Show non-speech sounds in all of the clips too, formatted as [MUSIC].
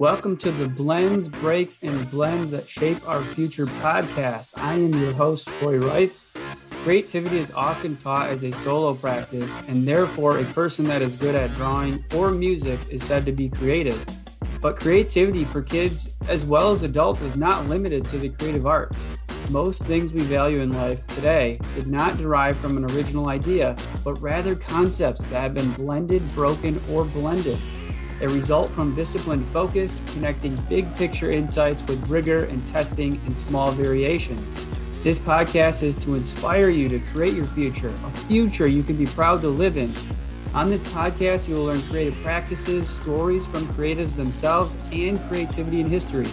Welcome to the Bends, Breaks, and Blends That Shape Our Future podcast. I am your host, Troy Rice. Creativity is often taught as a solo practice, and therefore, a person that is good at drawing or music is said to be creative. But creativity for kids as well as adults is not limited to the creative arts. Most things we value in life today did not derive from an original idea, but rather concepts that have been blended, broken, or blended. They result from disciplined focus, connecting big picture insights with rigor and testing in small variations. This podcast is to inspire you to create your future, a future you can be proud to live in. On this podcast, you will learn creative practices, stories from creatives themselves, and creativity in history.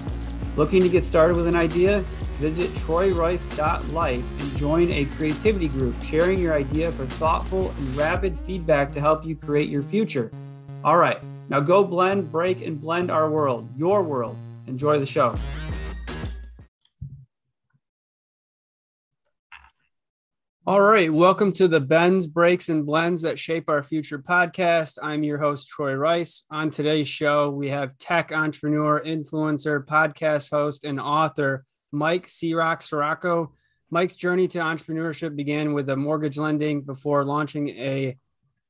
Looking to get started with an idea? Visit troyrice.life and join a creativity group sharing your idea for thoughtful and rapid feedback to help you create your future. All right, now go blend, break, and blend our world, your world. Enjoy the show. All right, welcome to the Bends, Breaks, and Blends That Shape Our Future podcast. I'm your host, Troy Rice. On today's show, we have tech entrepreneur, influencer, podcast host, and author Mike C-Roc Ciorrocco. Mike's journey to entrepreneurship began with a mortgage lending before launching a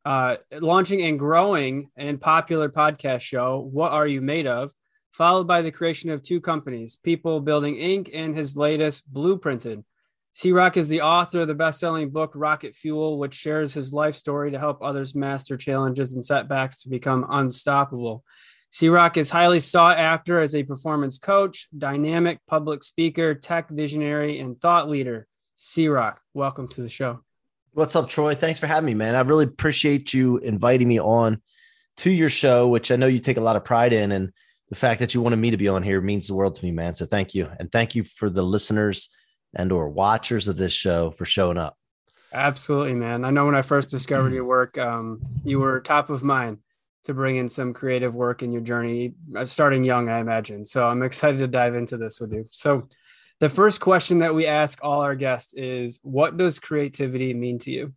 uh, launching and growing and popular podcast show, What Are You Made Of? Followed by the creation of two companies, People Building Inc. and his latest, Blooprinted. C Rock is the author of the best selling book, Rocket Fuel, which shares his life story to help others master challenges and setbacks to become unstoppable. C-Roc is highly sought after as a performance coach, dynamic public speaker, tech visionary, and thought leader. C-Roc, welcome to the show. What's up, Troy? Thanks for having me, man. I really appreciate you inviting me on to your show, which I know you take a lot of pride in. And the fact that you wanted me to be on here means the world to me, man. So thank you. And thank you for the listeners and or watchers of this show for showing up. Absolutely, man. I know when I first discovered [CLEARS THROAT] your work, um, you were top of mind to bring in some creative work in your journey, uh, starting young, I imagine. So I'm excited to dive into this with you. So the first question that we ask all our guests is what does creativity mean to you?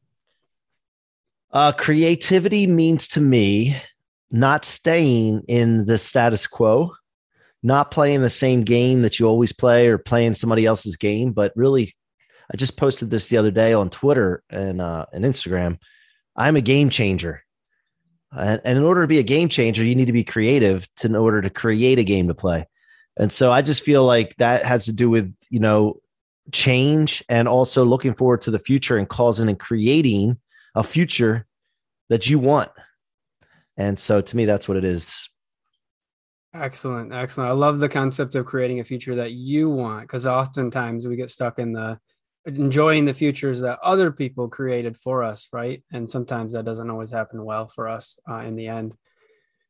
Uh, creativity means to me not staying in the status quo, not playing the same game that you always play or playing somebody else's game, but really, I just posted this the other day on Twitter and uh, and Instagram. I'm a game changer, and, in order to be a game changer, you need to be creative to in order to create a game to play. And so I just feel like that has to do with, you know, change and also looking forward to the future and causing and creating a future that you want. And so to me, that's what it is. Excellent. Excellent. I love the concept of creating a future that you want because oftentimes we get stuck in the enjoying the futures that other people created for us, right? And sometimes that doesn't always happen well for us uh, in the end.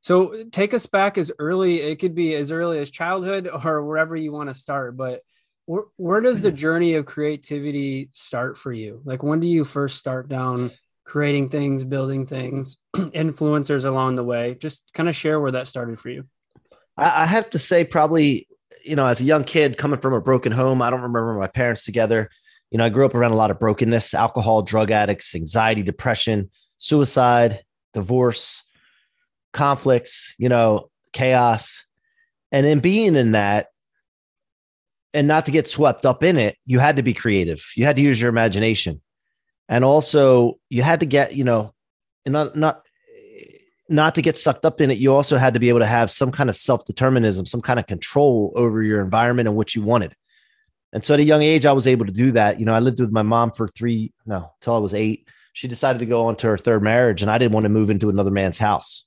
So uh, take us back as early, it could be as early as childhood [LAUGHS] or wherever you want to start, but where, where does the mm-hmm. journey of creativity start for you? Like when do you first start down creating things, building things, [CLEARS THROAT] influencers along the way? Just kind of share where that started for you. I, I have to say, probably, you know, as a young kid coming from a broken home, I don't remember my parents together. You know, I grew up around a lot of brokenness, alcohol, drug addicts, anxiety, depression, suicide, divorce conflicts, you know, chaos. And in being in that, and not to get swept up in it, you had to be creative. You had to use your imagination. And also you had to get, you know, not not not to get sucked up in it, you also had to be able to have some kind of self-determinism, some kind of control over your environment and what you wanted. And so at a young age, I was able to do that. You know, I lived with my mom for three, no, till I was eight. She decided to go on to her third marriage, and I didn't want to move into another man's house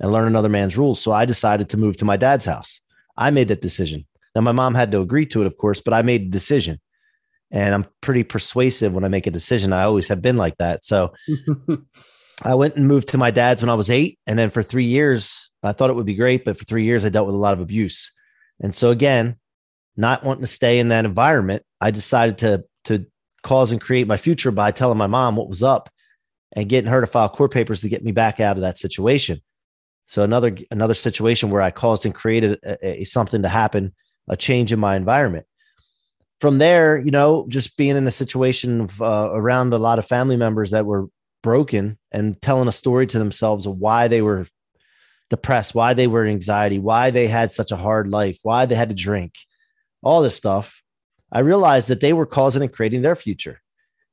and learn another man's rules. So I decided to move to my dad's house. I made that decision. Now, my mom had to agree to it, of course, but I made a decision. And I'm pretty persuasive when I make a decision. I always have been like that. So [LAUGHS] I went and moved to my dad's when I was eight. And then for three years, I thought it would be great. But for three years, I dealt with a lot of abuse. And so, again, not wanting to stay in that environment, I decided to, to cause and create my future by telling my mom what was up and getting her to file court papers to get me back out of that situation. So another another situation where I caused and created a, a, something to happen, a change in my environment. From there, you know, just being in a situation of, uh, around a lot of family members that were broken and telling a story to themselves of why they were depressed, why they were in anxiety, why they had such a hard life, why they had to drink, all this stuff, I realized that they were causing and creating their future.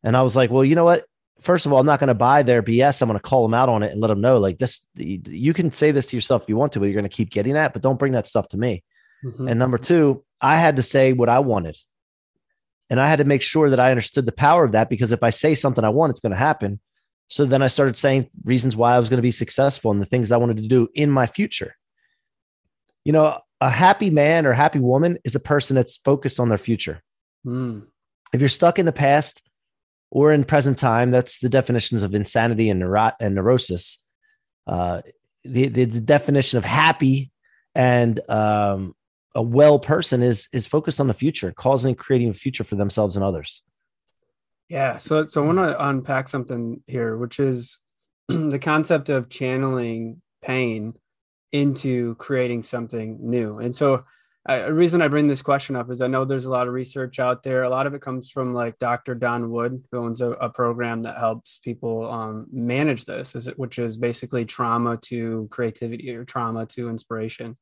And I was like, well, you know what? First of all, I'm not going to buy their BS. I'm going to call them out on it and let them know, like this. You can say this to yourself if you want to, but you're going to keep getting that. But don't bring that stuff to me. Mm-hmm. And number two, I had to say what I wanted, and I had to make sure that I understood the power of that because if I say something I want, it's going to happen. So then I started saying reasons why I was going to be successful and the things I wanted to do in my future. You know, a happy man or happy woman is a person that's focused on their future. Mm. If you're stuck in the past or in present time, that's the definitions of insanity and, neuro- and neurosis. Uh, the, the, the, definition of happy and um, a well person is is focused on the future, causing and creating a future for themselves and others. Yeah. So, so I want to unpack something here, which is [CLEARS THROAT] the concept of channeling pain into creating something new. And so, a reason I bring this question up is I know there's a lot of research out there. A lot of it comes from like Dr. Don Wood, who owns a, a program that helps people um, manage this, which is basically trauma to creativity or trauma to inspiration.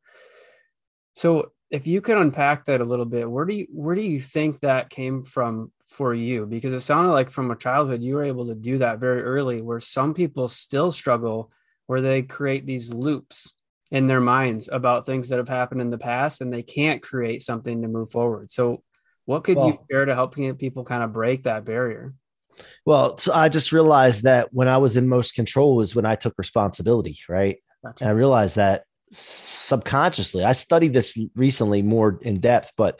So, if you could unpack that a little bit, where do you where do you think that came from for you? Because it sounded like from a childhood you were able to do that very early, where some people still struggle, where they create these loops in their minds about things that have happened in the past, and they can't create something to move forward. So, what could well, you share to help people kind of break that barrier? Well, so I just realized that when I was in most control was when I took responsibility, right? Gotcha. And I realized that subconsciously. I studied this recently more in depth, but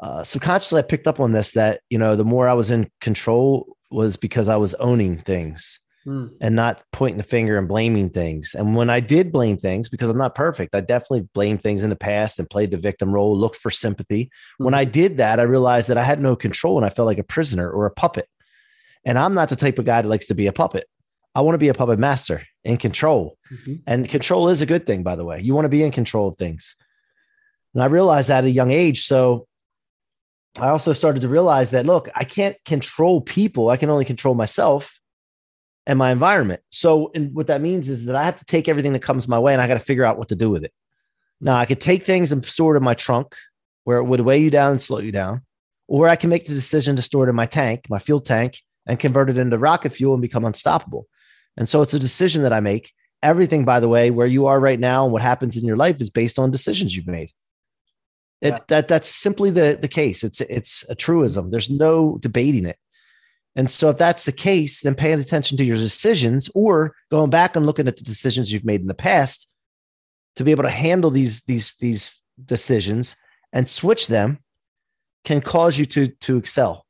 uh, subconsciously I picked up on this that you know the more I was in control was because I was owning things hmm. and not pointing the finger and blaming things. And when I did blame things, because I'm not perfect, I definitely blamed things in the past and played the victim role, looked for sympathy. Hmm. When I did that, I realized that I had no control and I felt like a prisoner or a puppet. And I'm not the type of guy that likes to be a puppet. I want to be a puppet master in control. Mm-hmm. And control is a good thing, by the way. You want to be in control of things. And I realized that at a young age. So I also started to realize that, look, I can't control people. I can only control myself and my environment. So, and what that means is that I have to take everything that comes my way and I got to figure out what to do with it. Now, I could take things and store it in my trunk where it would weigh you down and slow you down, or I can make the decision to store it in my tank, my fuel tank, and convert it into rocket fuel and become unstoppable. And so it's a decision that I make. Everything, by the way, where you are right now and what happens in your life is based on decisions you've made. It, yeah. That that's simply the the case. It's it's a truism. There's no debating it. And so, if that's the case, then paying attention to your decisions or going back and looking at the decisions you've made in the past to be able to handle these these these decisions and switch them can cause you to to excel.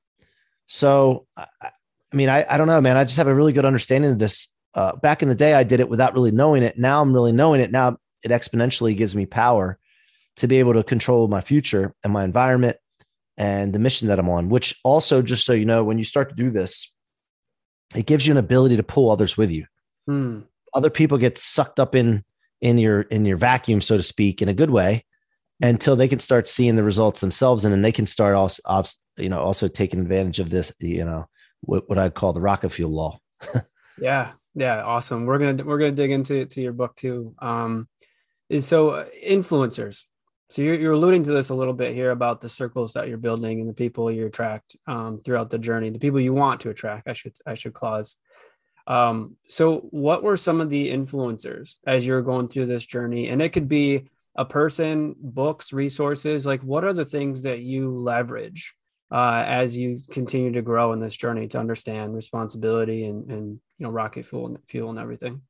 So, I, I mean, I, I don't know, man. I just have a really good understanding of this uh, back in the day, I did it without really knowing it. Now I'm really knowing it. Now it exponentially gives me power to be able to control my future and my environment and the mission that I'm on, which also, just so you know, when you start to do this, it gives you an ability to pull others with you. Hmm. Other people get sucked up in in your in your vacuum, so to speak, in a good way, until they can start seeing the results themselves, and then they can start also, you know, also taking advantage of this, you know, what, what I'd call the rocket fuel law. [LAUGHS] yeah, yeah, awesome. We're gonna we're gonna dig into to your book too. Um, is so uh, influencers. So you're, you're alluding to this a little bit here about the circles that you're building and the people you attract um, throughout the journey, the people you want to attract. I should I should clause. Um, so what were some of the influencers as you're going through this journey? And it could be a person, books, resources. Like what are the things that you leverage uh, as you continue to grow in this journey to understand responsibility and, and you know rocket fuel and fuel and everything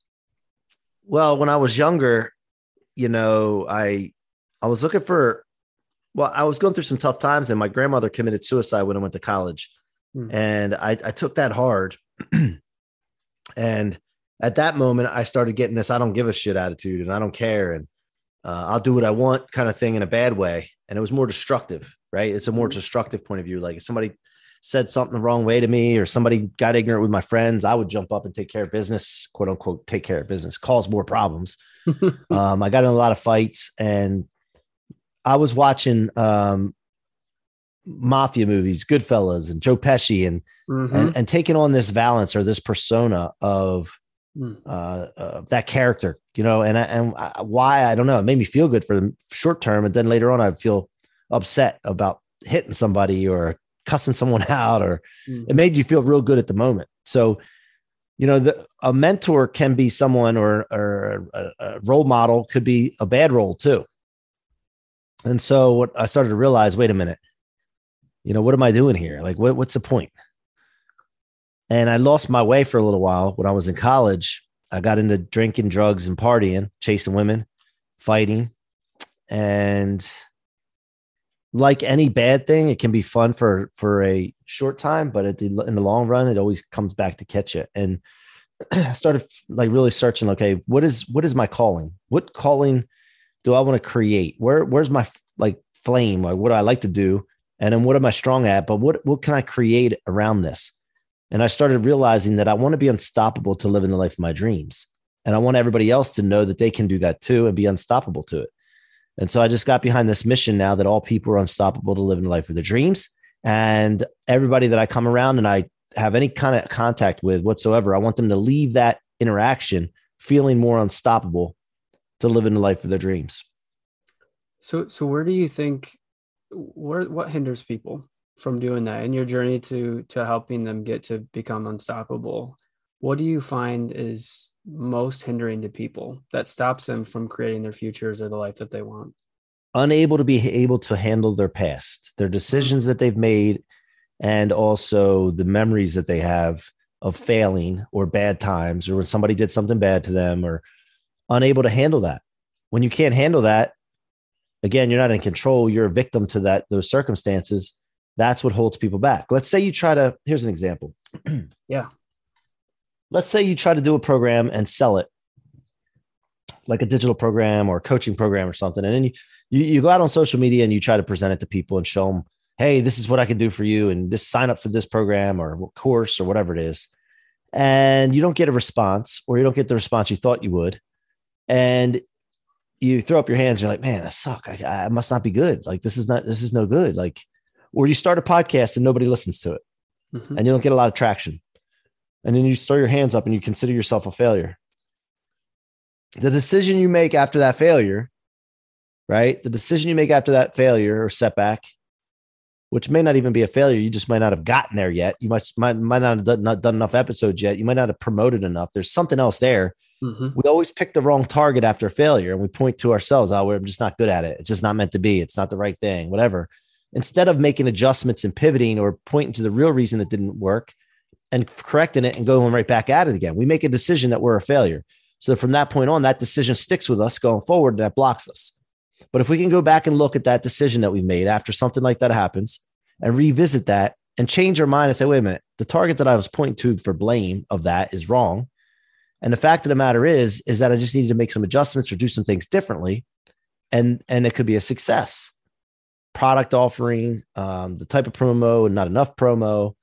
well when i was younger you know i i was looking for well i was going through some tough times and my grandmother committed suicide when i went to college hmm. and I, I took that hard [CLEARS THROAT] and at that moment i started getting this i don't give a shit attitude and i don't care and uh, i'll do what i want kind of thing in a bad way and it was more destructive right? It's a more mm-hmm. destructive point of view. Like if somebody said something the wrong way to me or somebody got ignorant with my friends, I would jump up and take care of business, quote unquote, take care of business, cause more problems. [LAUGHS] um, I got in a lot of fights and I was watching um, mafia movies, Goodfellas and Joe Pesci and, mm-hmm. and, and taking on this valence or this persona of mm. uh, uh, that character you know, and I, and I, why I don't know. It made me feel good for the short term, and then later on, I'd feel upset about hitting somebody or cussing someone [LAUGHS] out, or mm. it made you feel real good at the moment. So, you know, the, a mentor can be someone, or or a, a role model could be a bad role too. And so, what I started to realize, wait a minute, you know, what am I doing here? Like, what, what's the point? And I lost my way for a little while when I was in college I got into drinking, drugs, and partying, chasing women, fighting. And like any bad thing, it can be fun for for a short time, but at the, in the long run, it always comes back to catch you. And [CLEARS THROAT] I started like really searching. Okay, what is what is my calling? What calling do I want to create? Where where's my like flame? Like what do I like to do? And then what am I strong at? But what what can I create around this? And I started realizing that I want to be unstoppable to live in the life of my dreams. And I want everybody else to know that they can do that too and be unstoppable to it. And so I just got behind this mission now that all people are unstoppable to live in the life of their dreams. And everybody that I come around and I have any kind of contact with whatsoever, I want them to leave that interaction feeling more unstoppable to live in the life of their dreams. So, so where do you think, where, what hinders people from doing that in your journey to to helping them get to become unstoppable what do you find is most hindering to people that stops them from creating their futures or the life that they want unable to be able to handle their past their decisions that they've made and also the memories that they have of failing or bad times or when somebody did something bad to them or unable to handle that when you can't handle that again you're not in control you're a victim to that those circumstances that's what holds people back. Let's say you try to, here's an example. [CLEARS THROAT] yeah. Let's say you try to do a program and sell it like a digital program or coaching program or something. And then you, you, you go out on social media and you try to present it to people and show them, hey, this is what I can do for you. And just sign up for this program or course or whatever it is. And you don't get a response or you don't get the response you thought you would. And you throw up your hands. You're like, man, I suck. I, I must not be good. Like this is not, this is no good. Like, or you start a podcast and nobody listens to it mm-hmm. and you don't get a lot of traction. And then you throw your hands up and you consider yourself a failure. The decision you make after that failure, right? The decision you make after that failure or setback, which may not even be a failure, you just might not have gotten there yet. You might might, might not have done, not done enough episodes yet. You might not have promoted enough. There's something else there. Mm-hmm. We always pick the wrong target after failure and we point to ourselves, oh, we're just not good at it. It's just not meant to be. It's not the right thing, whatever instead of making adjustments and pivoting or pointing to the real reason it didn't work and correcting it and going right back at it again, we make a decision that we're a failure. So from that point on, that decision sticks with us going forward and that blocks us. But if we can go back and look at that decision that we made after something like that happens and revisit that and change our mind and say, wait a minute, the target that I was pointing to for blame of that is wrong. And the fact of the matter is, is that I just needed to make some adjustments or do some things differently. And, and it could be a success product offering, um, the type of promo not enough promo,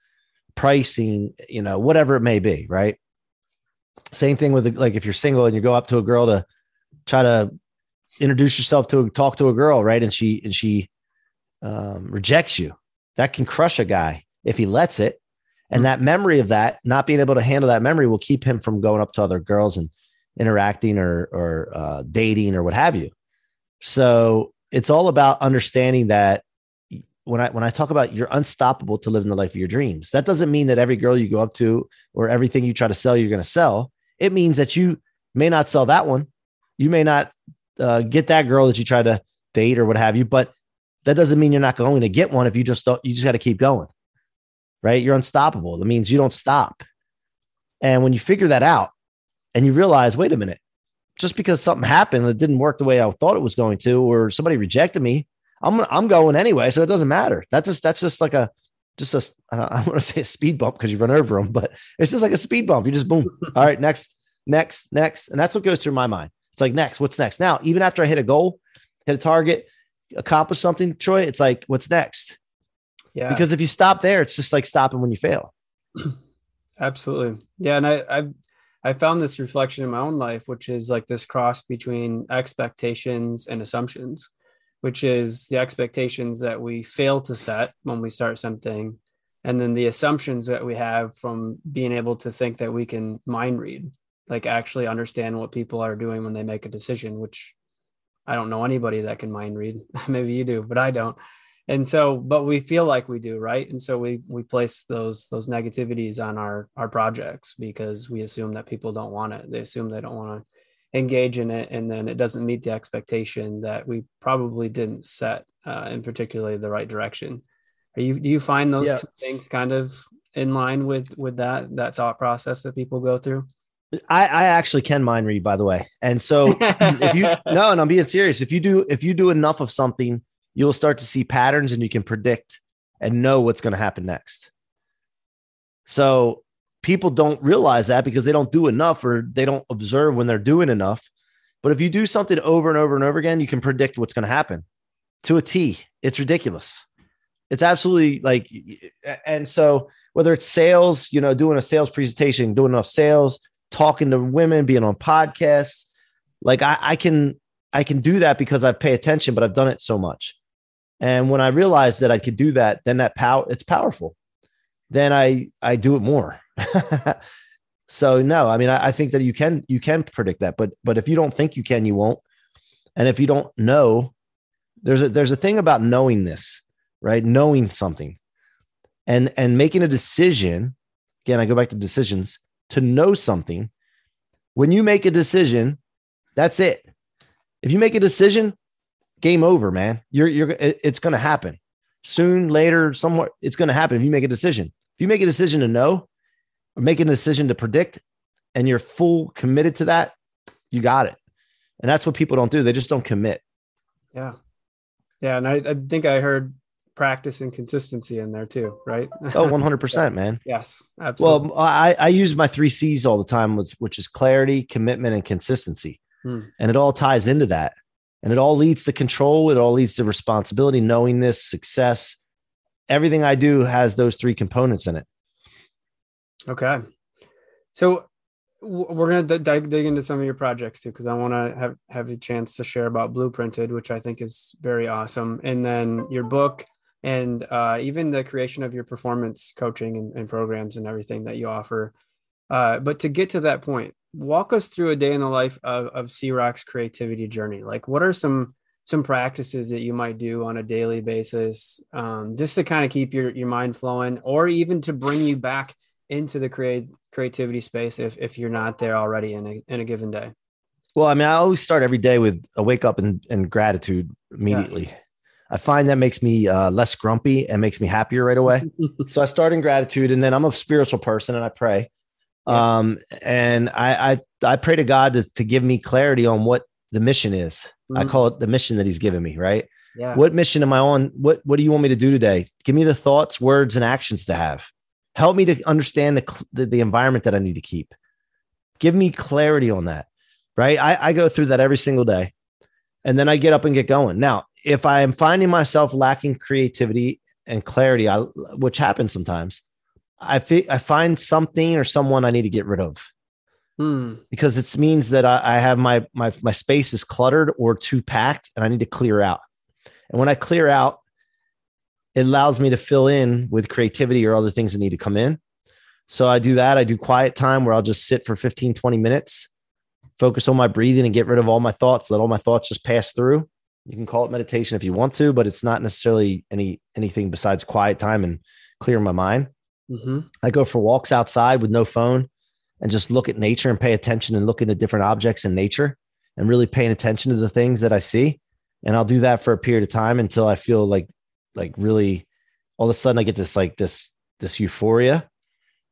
pricing, you know, whatever it may be, right? Same thing with like if you're single and you go up to a girl to try to introduce yourself to talk to a girl, right? And she and she um, rejects you. That can crush a guy if he lets it. And that memory of that, not being able to handle that memory, will keep him from going up to other girls and interacting or or uh, dating or what have you. So it's all about understanding that when I when I talk about you're unstoppable to live in the life of your dreams, that doesn't mean that every girl you go up to or everything you try to sell you're going to sell. It means that you may not sell that one, you may not uh, get that girl that you try to date or what have you, but that doesn't mean you're not going to get one if you just don't. You just got to keep going, right? You're unstoppable. That means you don't stop. And when you figure that out, and you realize, wait a minute, just because something happened that didn't work the way I thought it was going to, or somebody rejected me, I'm I'm going anyway. So it doesn't matter. That's just that's just like a just a I want to say a speed bump because you run over them, but it's just like a speed bump. You just boom. All right, next, next, next, and that's what goes through my mind. It's like next, what's next? Now, even after I hit a goal, hit a target, accomplish something, Troy, it's like what's next? Yeah. Because if you stop there, it's just like stopping when you fail. [CLEARS THROAT] Absolutely. Yeah, and I I've I found this reflection in my own life, which is like this cross between expectations and assumptions, which is the expectations that we fail to set when we start something, and then the assumptions that we have from being able to think that we can mind read like actually understand what people are doing when they make a decision, which I don't know anybody that can mind read. [LAUGHS] Maybe you do, but I don't. And so, but we feel like we do, right? And so we we place those those negativities on our our projects because we assume that people don't want it. They assume they don't want to engage in it, and then it doesn't meet the expectation that we probably didn't set uh, in particularly the right direction. Are you do you find those yeah. two things kind of in line with with that that thought process that people go through? I, I actually can mind read, by the way. And so if you [LAUGHS] no, and I'm being serious. If you do if you do enough of something, you'll start to see patterns and you can predict and know what's going to happen next. So people don't realize that because they don't do enough or they don't observe when they're doing enough. But if you do something over and over and over again, you can predict what's going to happen to a T. It's ridiculous. It's absolutely like, and so whether it's sales, you know, doing a sales presentation, doing enough sales, talking to women, being on podcasts. Like I, I can I can do that because I pay attention, but I've done it so much. And when I realized that I could do that, then that power it's powerful. Then I I do it more. [LAUGHS] so no, I mean I, I think that you can you can predict that, but but if you don't think you can, you won't. And if you don't know, there's a there's a thing about knowing this, right? Knowing something and and making a decision. Again, I go back to decisions to know something. When you make a decision, that's it. If you make a decision, game over, man. You're you're it's going to happen soon, later, somewhere. It's going to happen if you make a decision. If you make a decision to know, or make a decision to predict, and you're full committed to that, you got it. And that's what people don't do. They just don't commit. Yeah, yeah. And I, I think I heard practice and consistency in there too, right? oh, [LAUGHS] 100%, man. Yes, absolutely. Well, I, I use my three C's all the time, which is clarity, commitment, and consistency. Hmm. And it all ties into that. And it all leads to control. It all leads to responsibility, knowingness, success. Everything I do has those three components in it. Okay. So we're going to dig, dig into some of your projects too because i want to have have a chance to share about blooprinted which i think is very awesome and then your book and uh, even the creation of your performance coaching and, and programs and everything that you offer. Uh, but to get to that point, walk us through a day in the life of, of C-Roc's creativity journey. Like, what are some some practices that you might do on a daily basis, um, just to kind of keep your your mind flowing, or even to bring you back into the create creativity space if if you're not there already in a in a given day. Well, I mean, I always start every day with a wake up and, and gratitude immediately. Yes. I find that makes me uh, less grumpy and makes me happier right away. [LAUGHS] so I start in gratitude, and then I'm a spiritual person and I pray. Yeah. Um, and I, I I pray to God to, to give me clarity on what the mission is. Mm-hmm. I call it the mission that He's given me. Right. Yeah. What mission am I on? What What do you want me to do today? Give me the thoughts, words, and actions to have. Help me to understand the the, the environment that I need to keep. Give me clarity on that. Right. I, I go through that every single day, and then I get up and get going. Now, if I am finding myself lacking creativity and clarity, I, which happens sometimes, I fi- I find something or someone I need to get rid of. Hmm. Because it means that I, I have my my my space is cluttered or too packed, and I need to clear out. And when I clear out, it allows me to fill in with creativity or other things that need to come in. So I do that. I do quiet time where I'll just sit for 15, 20 minutes, focus on my breathing and get rid of all my thoughts, let all my thoughts just pass through. You can call it meditation if you want to, but it's not necessarily any anything besides quiet time and clear my mind. Mm-hmm. I go for walks outside with no phone and just look at nature and pay attention and look into different objects in nature and really paying attention to the things that I see. And I'll do that for a period of time until I feel like like really all of a sudden I get this like this this euphoria.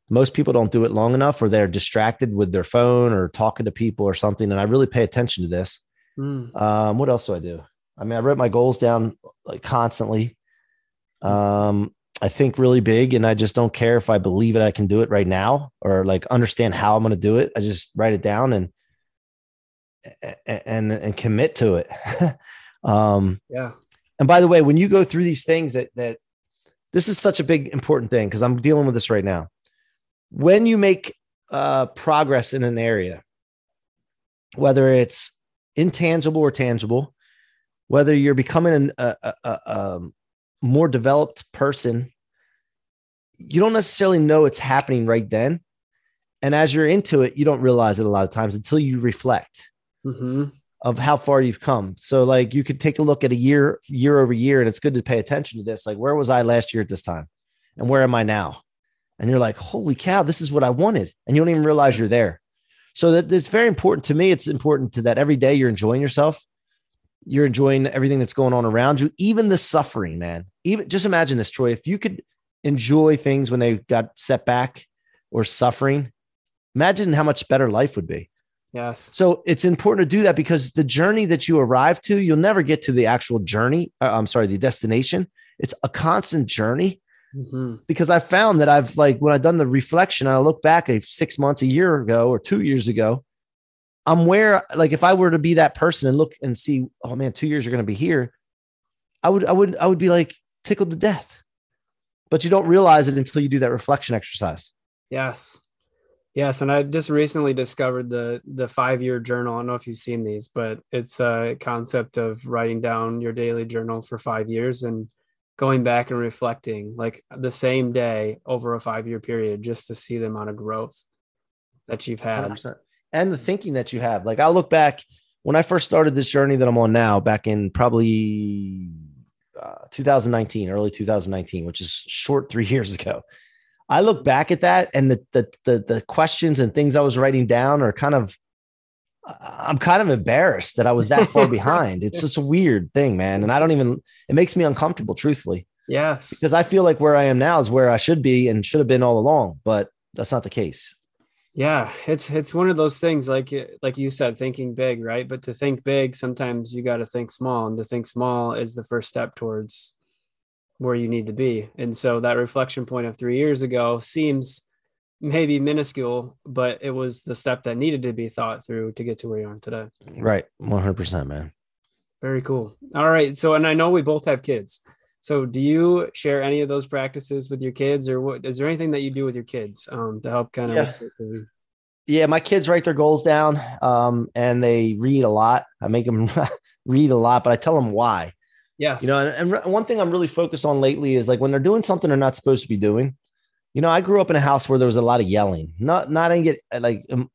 Most people don't do it long enough or they're distracted with their phone or talking to people or something. And I really pay attention to this. Mm. Um, what else do I do? I mean, I wrote my goals down like constantly. Um, I think really big, and I just don't care if I believe it. I can do it right now, or like understand how I'm going to do it. I just write it down and and and commit to it. [LAUGHS] um, yeah. And by the way, when you go through these things, that that this is such a big important thing because I'm dealing with this right now. When you make uh, progress in an area, whether it's intangible or tangible, whether you're becoming an, a, a, a um, more developed person, you don't necessarily know it's happening right then. And as you're into it, you don't realize it a lot of times until you reflect Mm-hmm. of how far you've come. So like you could take a look at a year, year over year, and it's good to pay attention to this. Like, where was I last year at this time? And where am I now? And you're like, holy cow, this is what I wanted. And you don't even realize you're there. So that it's very important to me. It's important to that every day you're enjoying yourself. You're enjoying everything that's going on around you, even the suffering, man. Even just imagine this, Troy. If you could enjoy things when they got set back or suffering, imagine how much better life would be. Yes. So it's important to do that because the journey that you arrive to, you'll never get to the actual journey. uh, I'm sorry, the destination. It's a constant journey Mm-hmm. because I found that I've like when I've done the reflection, I look back a six months, a year ago, or two years ago. I'm where like if I were to be that person and look and see, oh man, two years you're going to be here, I would I would I would be like tickled to death. But you don't realize it until you do that reflection exercise. Yes. Yes, and I just recently discovered the the five year journal. I don't know if you've seen these, but it's a concept of writing down your daily journal for five years and going back and reflecting like the same day over a five year period just to see the amount of growth that you've had. 100%. And the thinking that you have. Like I look back when I first started this journey that I'm on now, back in probably uh, 2019, early 2019, which is short three [LAUGHS] years ago. I look back at that and the, the the the questions and things I was writing down are kind of I'm kind of embarrassed that I was that far [LAUGHS] behind. It's just a weird thing, man. And I don't even it makes me uncomfortable, truthfully, Yes. because I feel like where I am now is where I should be and should have been all along, but that's not the case. Yeah, it's it's one of those things like eh, like you said, thinking big, right? But to think big, sometimes you got to think small, and to think small is the first step towards where you need to be. And so that reflection point of three years ago seems maybe minuscule, but it was the step that needed to be thought through to get to where you are today. Right. 100%, man. Very cool. All right. So, and I know we both have kids. So, do you share any of those practices with your kids, or what? Is there anything that you do with your kids um, to help kind of? Yeah. Yeah, my kids write their goals down um, and they read a lot. I make them [LAUGHS] read a lot, but I tell them why. Yes. You know, and, and one thing I'm really focused on lately is like when they're doing something they're not supposed to be doing. You know, I grew up in a house where there was a lot of yelling. Not, not I didn't get like um,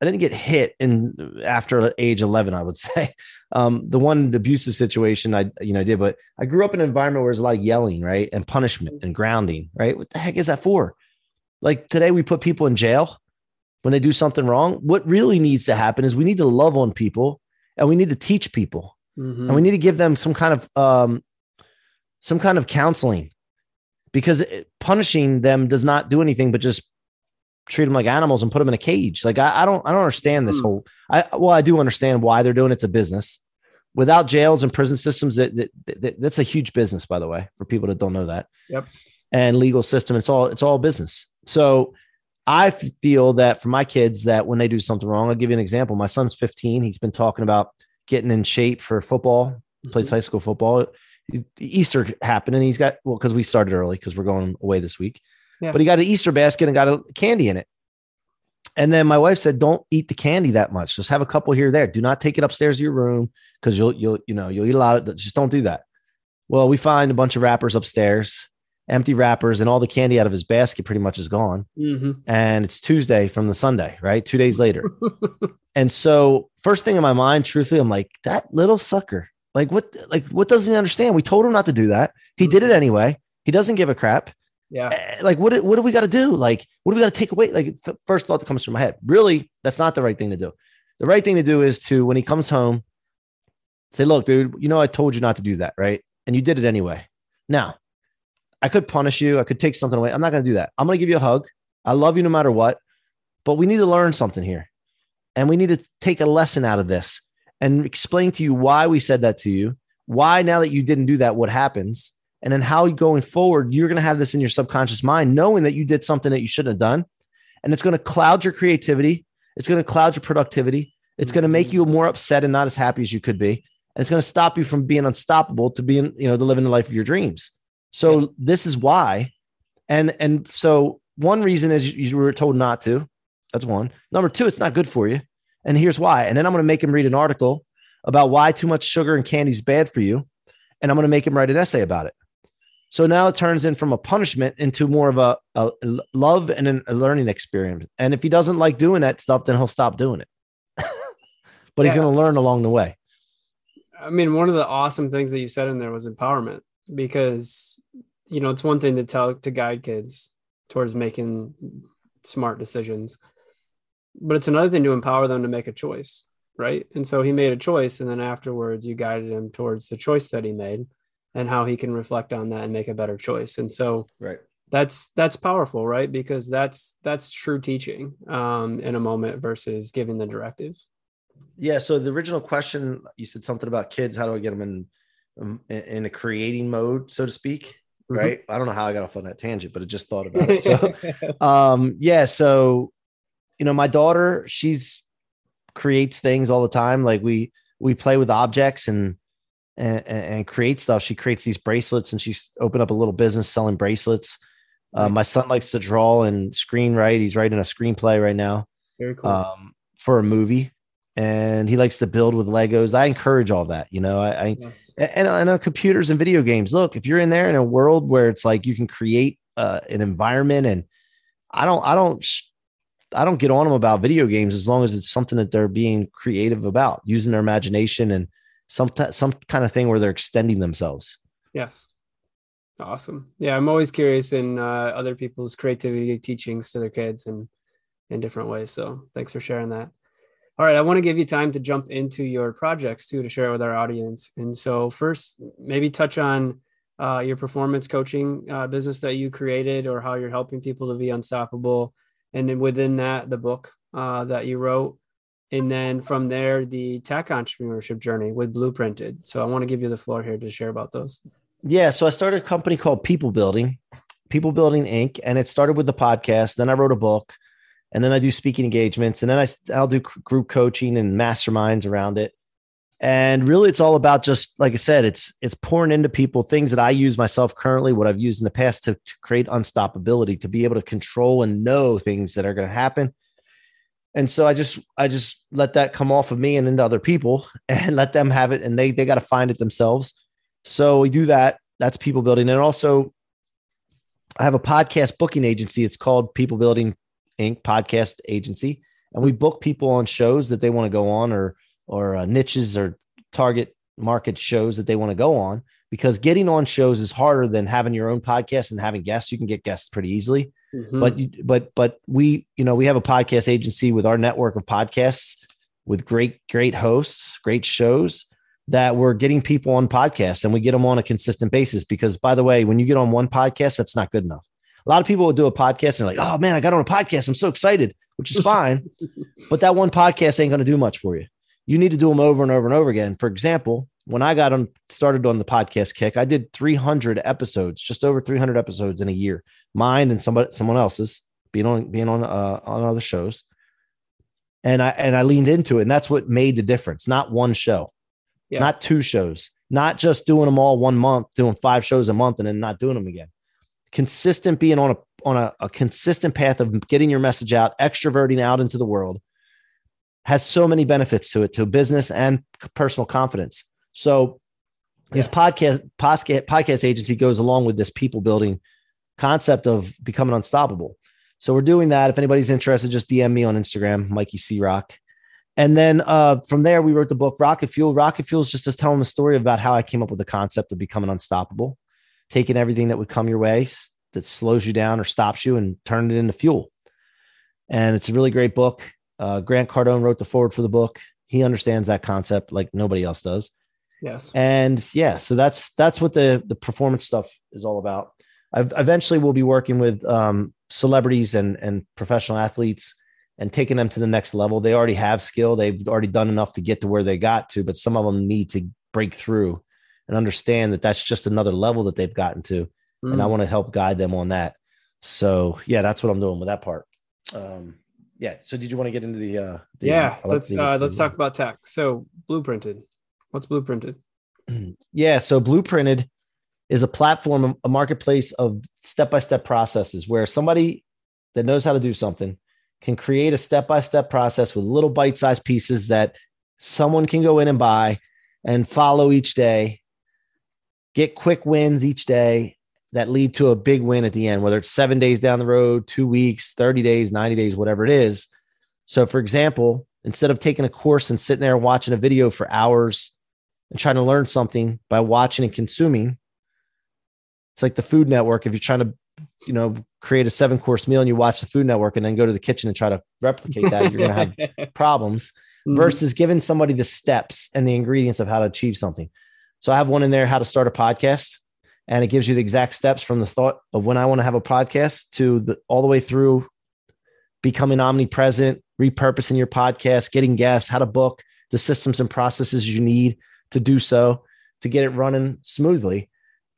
I didn't get hit in after age 11, I would [LAUGHS] say. Um, the one abusive situation I, you know, did, but I grew up in an environment where lot of yelling, right? And punishment and grounding, right? What the heck is that for? Like today, we put people in jail when they do something wrong. What really needs to happen is we need to love on people and we need to teach people Mhm. and we need to give them some kind of um, some kind of counseling because punishing them does not do anything but just treat them like animals and put them in a cage. Like I, I don't I don't understand this Hmm. whole. I well I do understand why they're doing it. It's a business. Without jails and prison systems, that, that, that that's a huge business, by the way, for people that don't know that. Yep. And legal system, it's all it's all business. So I feel that for my kids, that when they do something wrong, I'll give you an example. My son's 15. He's been talking about getting in shape for football. He plays high school football. Easter happened, and he's got well because we started early because we're going away this week. Yeah. But he got an Easter basket and got a candy in it. And then my wife said, "Don't eat the candy that much. Just have a couple here there. Do not take it upstairs to your room because you'll you'll you know you'll eat a lot of. Just don't do that." Well, we find a bunch of wrappers upstairs, empty wrappers, and all the candy out of his basket pretty much is gone. Mhm. And it's Tuesday from the Sunday, right? Two days later. [LAUGHS] And so, first thing in my mind, truthfully, I'm like, that little sucker. Like, what? Like, what doesn't he understand? We told him not to do that. He did it anyway. He doesn't give a crap. Yeah. Eh, Like, what? What do we got to do? Like, what do we got to take away? Like, the first thought that comes through my head. Really, that's not the right thing to do. The right thing to do is to, when he comes home, say, "Look, dude, you know I told you not to do that, right? And you did it anyway. Now, I could punish you. I could take something away. I'm not going to do that. I'm going to give you a hug. I love you no matter what. But we need to learn something here. And we need to take a lesson out of this and explain to you why we said that to you, why now that you didn't do that, what happens, and then how going forward, you're going to have this in your subconscious mind, knowing that you did something that you shouldn't have done. And it's going to cloud your creativity. It's going to cloud your productivity. It's going to make mm-hmm. you more upset and not as happy as you could be. And it's going to stop you from being unstoppable to being, you know, to living the life of your dreams. So this is why. And and so one reason is you, you were told not to. That's one. Number two, it's not good for you. And here's why. And then I'm going to make him read an article about why too much sugar and candy is bad for you. And I'm going to make him write an essay about it. So now it turns in from a punishment into more of a, a love and a learning experience. And if he doesn't like doing that stuff, then he'll stop doing it. [LAUGHS] but yeah. he's going to learn along the way. I mean, one of the awesome things that you said in there was empowerment because, you know, it's one thing to tell to guide kids towards making smart decisions, but it's another thing to empower them to make a choice. Right. And so he made a choice. And then afterwards, you guided him towards the choice that he made and how he can reflect on that and make a better choice. And so, right. That's that's powerful, right? Because that's that's true teaching um, in a moment versus giving the directives. Yeah. So the original question, you said something about kids. How do I get them in um, in a creating mode, so to speak? Mm-hmm. Right. I don't know how I got off on that tangent, but I just thought about it. So, [LAUGHS] um, yeah. So, you know, my daughter, she's creates things all the time. Like we we play with objects and and, and create stuff. She creates these bracelets, and she's opened up a little business selling bracelets. Uh, my son likes to draw and screenwrite. He's writing a screenplay right now. Very cool. Um, for a movie and he likes to build with Legos. I encourage all that, you know. I, I yes. and I know computers and video games. Look, if you're in there in a world where it's like you can create uh, an environment, and I don't, I don't, I don't get on them about video games as long as it's something that they're being creative about, using their imagination and some t- some kind of thing where they're extending themselves. Yes. Awesome. Yeah, I'm always curious in uh, other people's creativity teachings to their kids and in different ways. So thanks for sharing that. All right, I want to give you time to jump into your projects too to share with our audience. And so, first, maybe touch on uh, your performance coaching uh, business that you created or how you're helping people to be unstoppable. And then within that, the book uh, that you wrote. And then from there, the tech entrepreneurship journey with Blooprinted. So, I want to give you the floor here to share about those. Yeah. So, I started a company called People Building, People Building Inc., and it started with the podcast. Then I wrote a book and then I do speaking engagements, and then I I'll do group coaching and masterminds around it. And really, it's all about just like I said, it's it's pouring into people things that I use myself currently, what I've used in the past to, to create unstoppability, to be able to control and know things that are going to happen. And so I just I just let that come off of me and into other people, [LAUGHS] and let them have it, and they they got to find it themselves. So we do that. That's people building, and also I have a podcast booking agency. It's called People Building Inc. podcast agency, and we book people on shows that they want to go on, or or uh, niches or target market shows that they want to go on. Because getting on shows is harder than having your own podcast and having guests. You can get guests pretty easily, mm-hmm. but you, but but we you know we have a podcast agency with our network of podcasts with great great hosts, great shows that we're getting people on podcasts and we get them on a consistent basis because by the way when you get on one podcast that's not good enough a lot of people will do a podcast and they're like, oh man, I got on a podcast. I'm so excited, which is [LAUGHS] fine. but that one podcast ain't going to do much for you. You need to do them over and over and over again. For example, when I got on started on the podcast kick, I did 300 episodes, just over 300 episodes in a year, mine and somebody, someone else's, being on being on uh, on other shows. And I and I leaned into it, and that's what made the difference. Not one show, yeah. not two shows, not just doing them all one month, doing five shows a month, and then not doing them again consistent being on a on a, a consistent path of getting your message out, extroverting out into the world has so many benefits to it, to business and personal confidence. So this podcast, podcast podcast agency goes along with this people building concept of becoming unstoppable. So we're doing that. If anybody's interested, just DM me on Instagram, Mikey C-Roc. And then uh, from there, we wrote the book Rocket Fuel. Rocket Fuel is just us telling the story about how I came up with the concept of becoming unstoppable taking everything that would come your way that slows you down or stops you and turn it into fuel. And it's a really great book. Uh, Grant Cardone wrote the forward for the book. He understands that concept like nobody else does. Yes. And yeah, so that's that's what the the performance stuff is all about. I've, eventually, we'll be working with um, celebrities and and professional athletes and taking them to the next level. They already have skill. They've already done enough to get to where they got to, but some of them need to break through and understand that that's just another level that they've gotten to. Mm. And I mm. want to help guide them on that. So yeah, that's what I'm doing with that part. Um, yeah. So did you want to get into the, uh, the yeah, let's, uh, let's talk about tech. So blooprinted, what's blooprinted? [CLEARS THROAT] yeah. So blooprinted is a platform, a marketplace of step-by-step processes where somebody that knows how to do something can create a step-by-step process with little bite-sized pieces that someone can go in and buy and follow each day get quick wins each day that lead to a big win at the end, whether it's seven days down the road, two weeks, 30 days, 90 days, whatever it is. So, for example, instead of taking a course and sitting there watching a video for hours and trying to learn something by watching and consuming, it's like the Food Network. If you're trying to, you know, create a seven course meal and you watch the Food Network and then go to the kitchen and try to replicate that, you're going to have [LAUGHS] problems mm-hmm. versus giving somebody the steps and the ingredients of how to achieve something. So I have one in there, how to start a podcast. And it gives you the exact steps from the thought of when I want to have a podcast to the all the way through becoming omnipresent, repurposing your podcast, getting guests, how to book, the systems and processes you need to do so to get it running smoothly.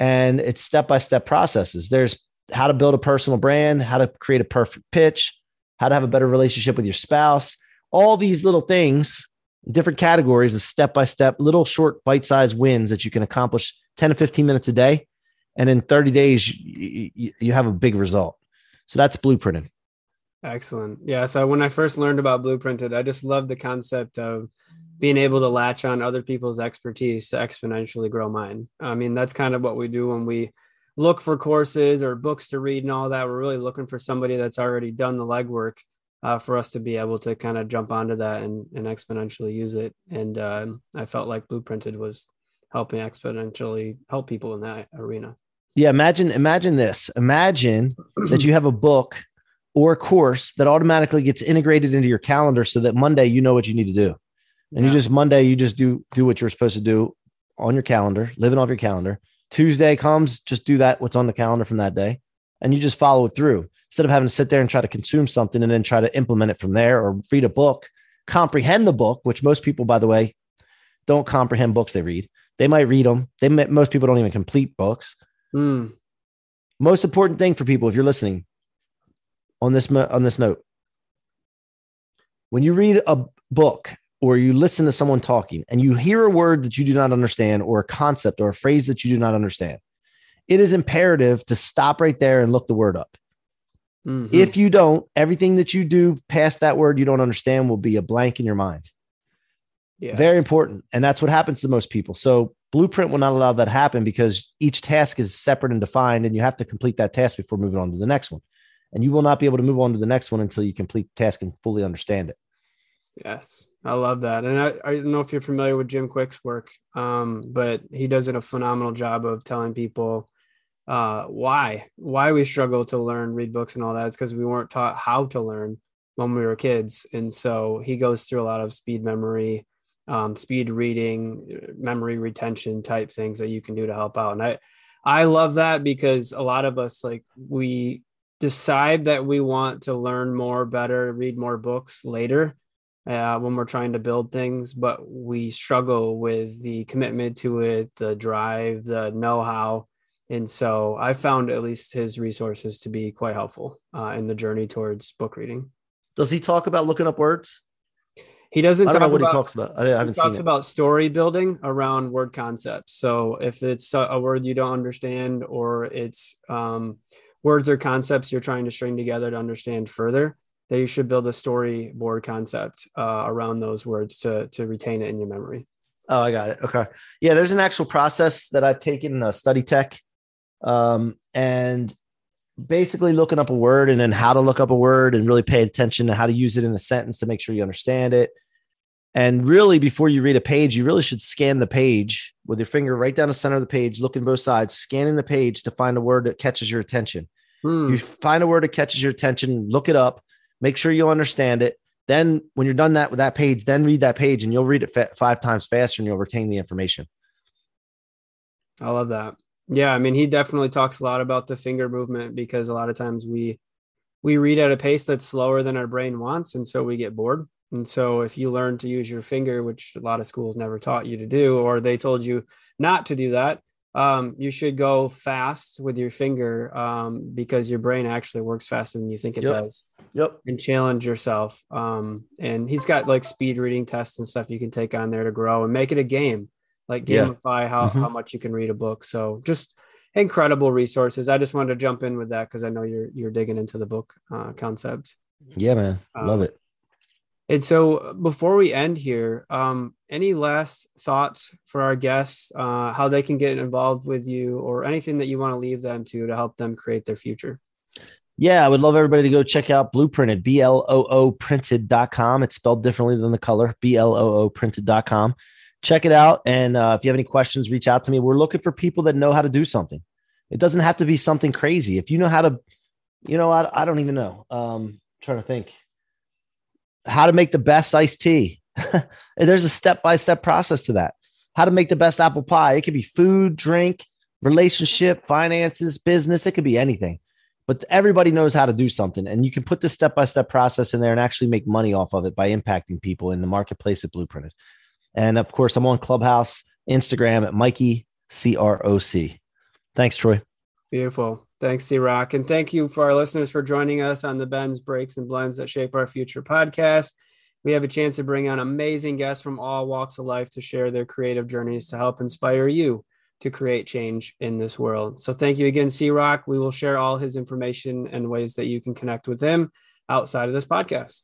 And it's step by step processes. There's how to build a personal brand, how to create a perfect pitch, how to have a better relationship with your spouse, all these little things, different categories of step by step, little short bite sized wins that you can accomplish 10 to 15 minutes a day. And in 30 days, you, you have a big result. So that's blueprinting. Excellent. Yeah. So when I first learned about Blooprinted, I just loved the concept of being able to latch on other people's expertise to exponentially grow mine. I mean, that's kind of what we do when we look for courses or books to read and all that. We're really looking for somebody that's already done the legwork uh, for us to be able to kind of jump onto that and, and exponentially use it. And uh, I felt like Blooprinted was helping exponentially help people in that arena. Yeah, imagine imagine this. Imagine that [CLEARS THROAT] you have a book or a course that automatically gets integrated into your calendar so that Monday you know what you need to do. And yeah. you just Monday you just do do what you're supposed to do on your calendar, living off your calendar. Tuesday comes, just do that what's on the calendar from that day and you just follow it through instead of having to sit there and try to consume something and then try to implement it from there or read a book, comprehend the book, which most people, by the way, don't comprehend books they read. They might read them. They most people don't even complete books. Mm. Most important thing for people, if you're listening on this on this note, when you read a book or you listen to someone talking and you hear a word that you do not understand or a concept or a phrase that you do not understand, it is imperative to stop right there and look the word up. Mm-hmm. If you don't, everything that you do past that word you don't understand will be a blank in your mind. Yeah. Very important. And that's what happens to most people. So Blueprint will not allow that to happen because each task is separate and defined, and you have to complete that task before moving on to the next one. And you will not be able to move on to the next one until you complete the task and fully understand it. Yes, I love that. And I, I don't know if you're familiar with Jim Kwik's work, um, but he does a phenomenal job of telling people uh, why why we struggle to learn read books and all that is because we weren't taught how to learn when we were kids and so he goes through a lot of speed memory um, speed reading memory retention type things that you can do to help out and i i love that because a lot of us like we decide that we want to learn more better read more books later uh, when we're trying to build things but we struggle with the commitment to it the drive the know-how and so I found at least his resources to be quite helpful uh, in the journey towards book reading. Does he talk about looking up words? He doesn't. I don't know what about, he talks about. I haven't seen it. about story building around word concepts. So if it's a word you don't understand, or it's um, words or concepts you're trying to string together to understand further, that you should build a storyboard concept uh, around those words to to retain it in your memory. Oh, I got it. Okay. Yeah, there's an actual process that I've taken in a study tech um, and basically looking up a word and then how to look up a word and really pay attention to how to use it in a sentence to make sure you understand it. And really, before you read a page, you really should scan the page with your finger right down the center of the page, looking both sides, scanning the page to find a word that catches your attention. Hmm. You find a word that catches your attention, look it up, make sure you understand it. Then, when you're done that with that page, then read that page and you'll read it fa- five times faster and you'll retain the information. I love that. Yeah, I mean, he definitely talks a lot about the finger movement because a lot of times we we read at a pace that's slower than our brain wants, and so we get bored. And so, if you learn to use your finger, which a lot of schools never taught you to do, or they told you not to do that, um, you should go fast with your finger um, because your brain actually works faster than you think it yep. does. Yep. And challenge yourself. Um, and he's got like speed reading tests and stuff you can take on there to grow and make it a game like gamify yeah. how, mm-hmm. how much you can read a book. So just incredible resources. I just wanted to jump in with that because I know you're you're digging into the book uh, concept. Yeah, man, love um, it. And so, before we end here, um, any last thoughts for our guests, uh, how they can get involved with you, or anything that you want to leave them to to help them create their future? Yeah, I would love everybody to go check out Blooprinted, B L O O printed.com. It's spelled differently than the color, B L O O printed.com. Check it out. And uh, if you have any questions, reach out to me. We're looking for people that know how to do something. It doesn't have to be something crazy. If you know how to, you know, I, I don't even know. Um, trying to think how to make the best iced tea. [LAUGHS] There's a step by step process to that. How to make the best apple pie. It could be food, drink, relationship, finances, business. It could be anything. But everybody knows how to do something. And you can put this step by step process in there and actually make money off of it by impacting people in the marketplace at Blooprinted. And of course, I'm on Clubhouse, Instagram at Mikey C-Roc. Thanks, Troy. Beautiful. Thanks, C-Roc. And thank you for our listeners for joining us on the Bends, Breaks, and Blends that Shape Our Future podcast. We have a chance to bring on amazing guests from all walks of life to share their creative journeys to help inspire you to create change in this world. So thank you again, C-Roc. We will share all his information and ways that you can connect with him outside of this podcast.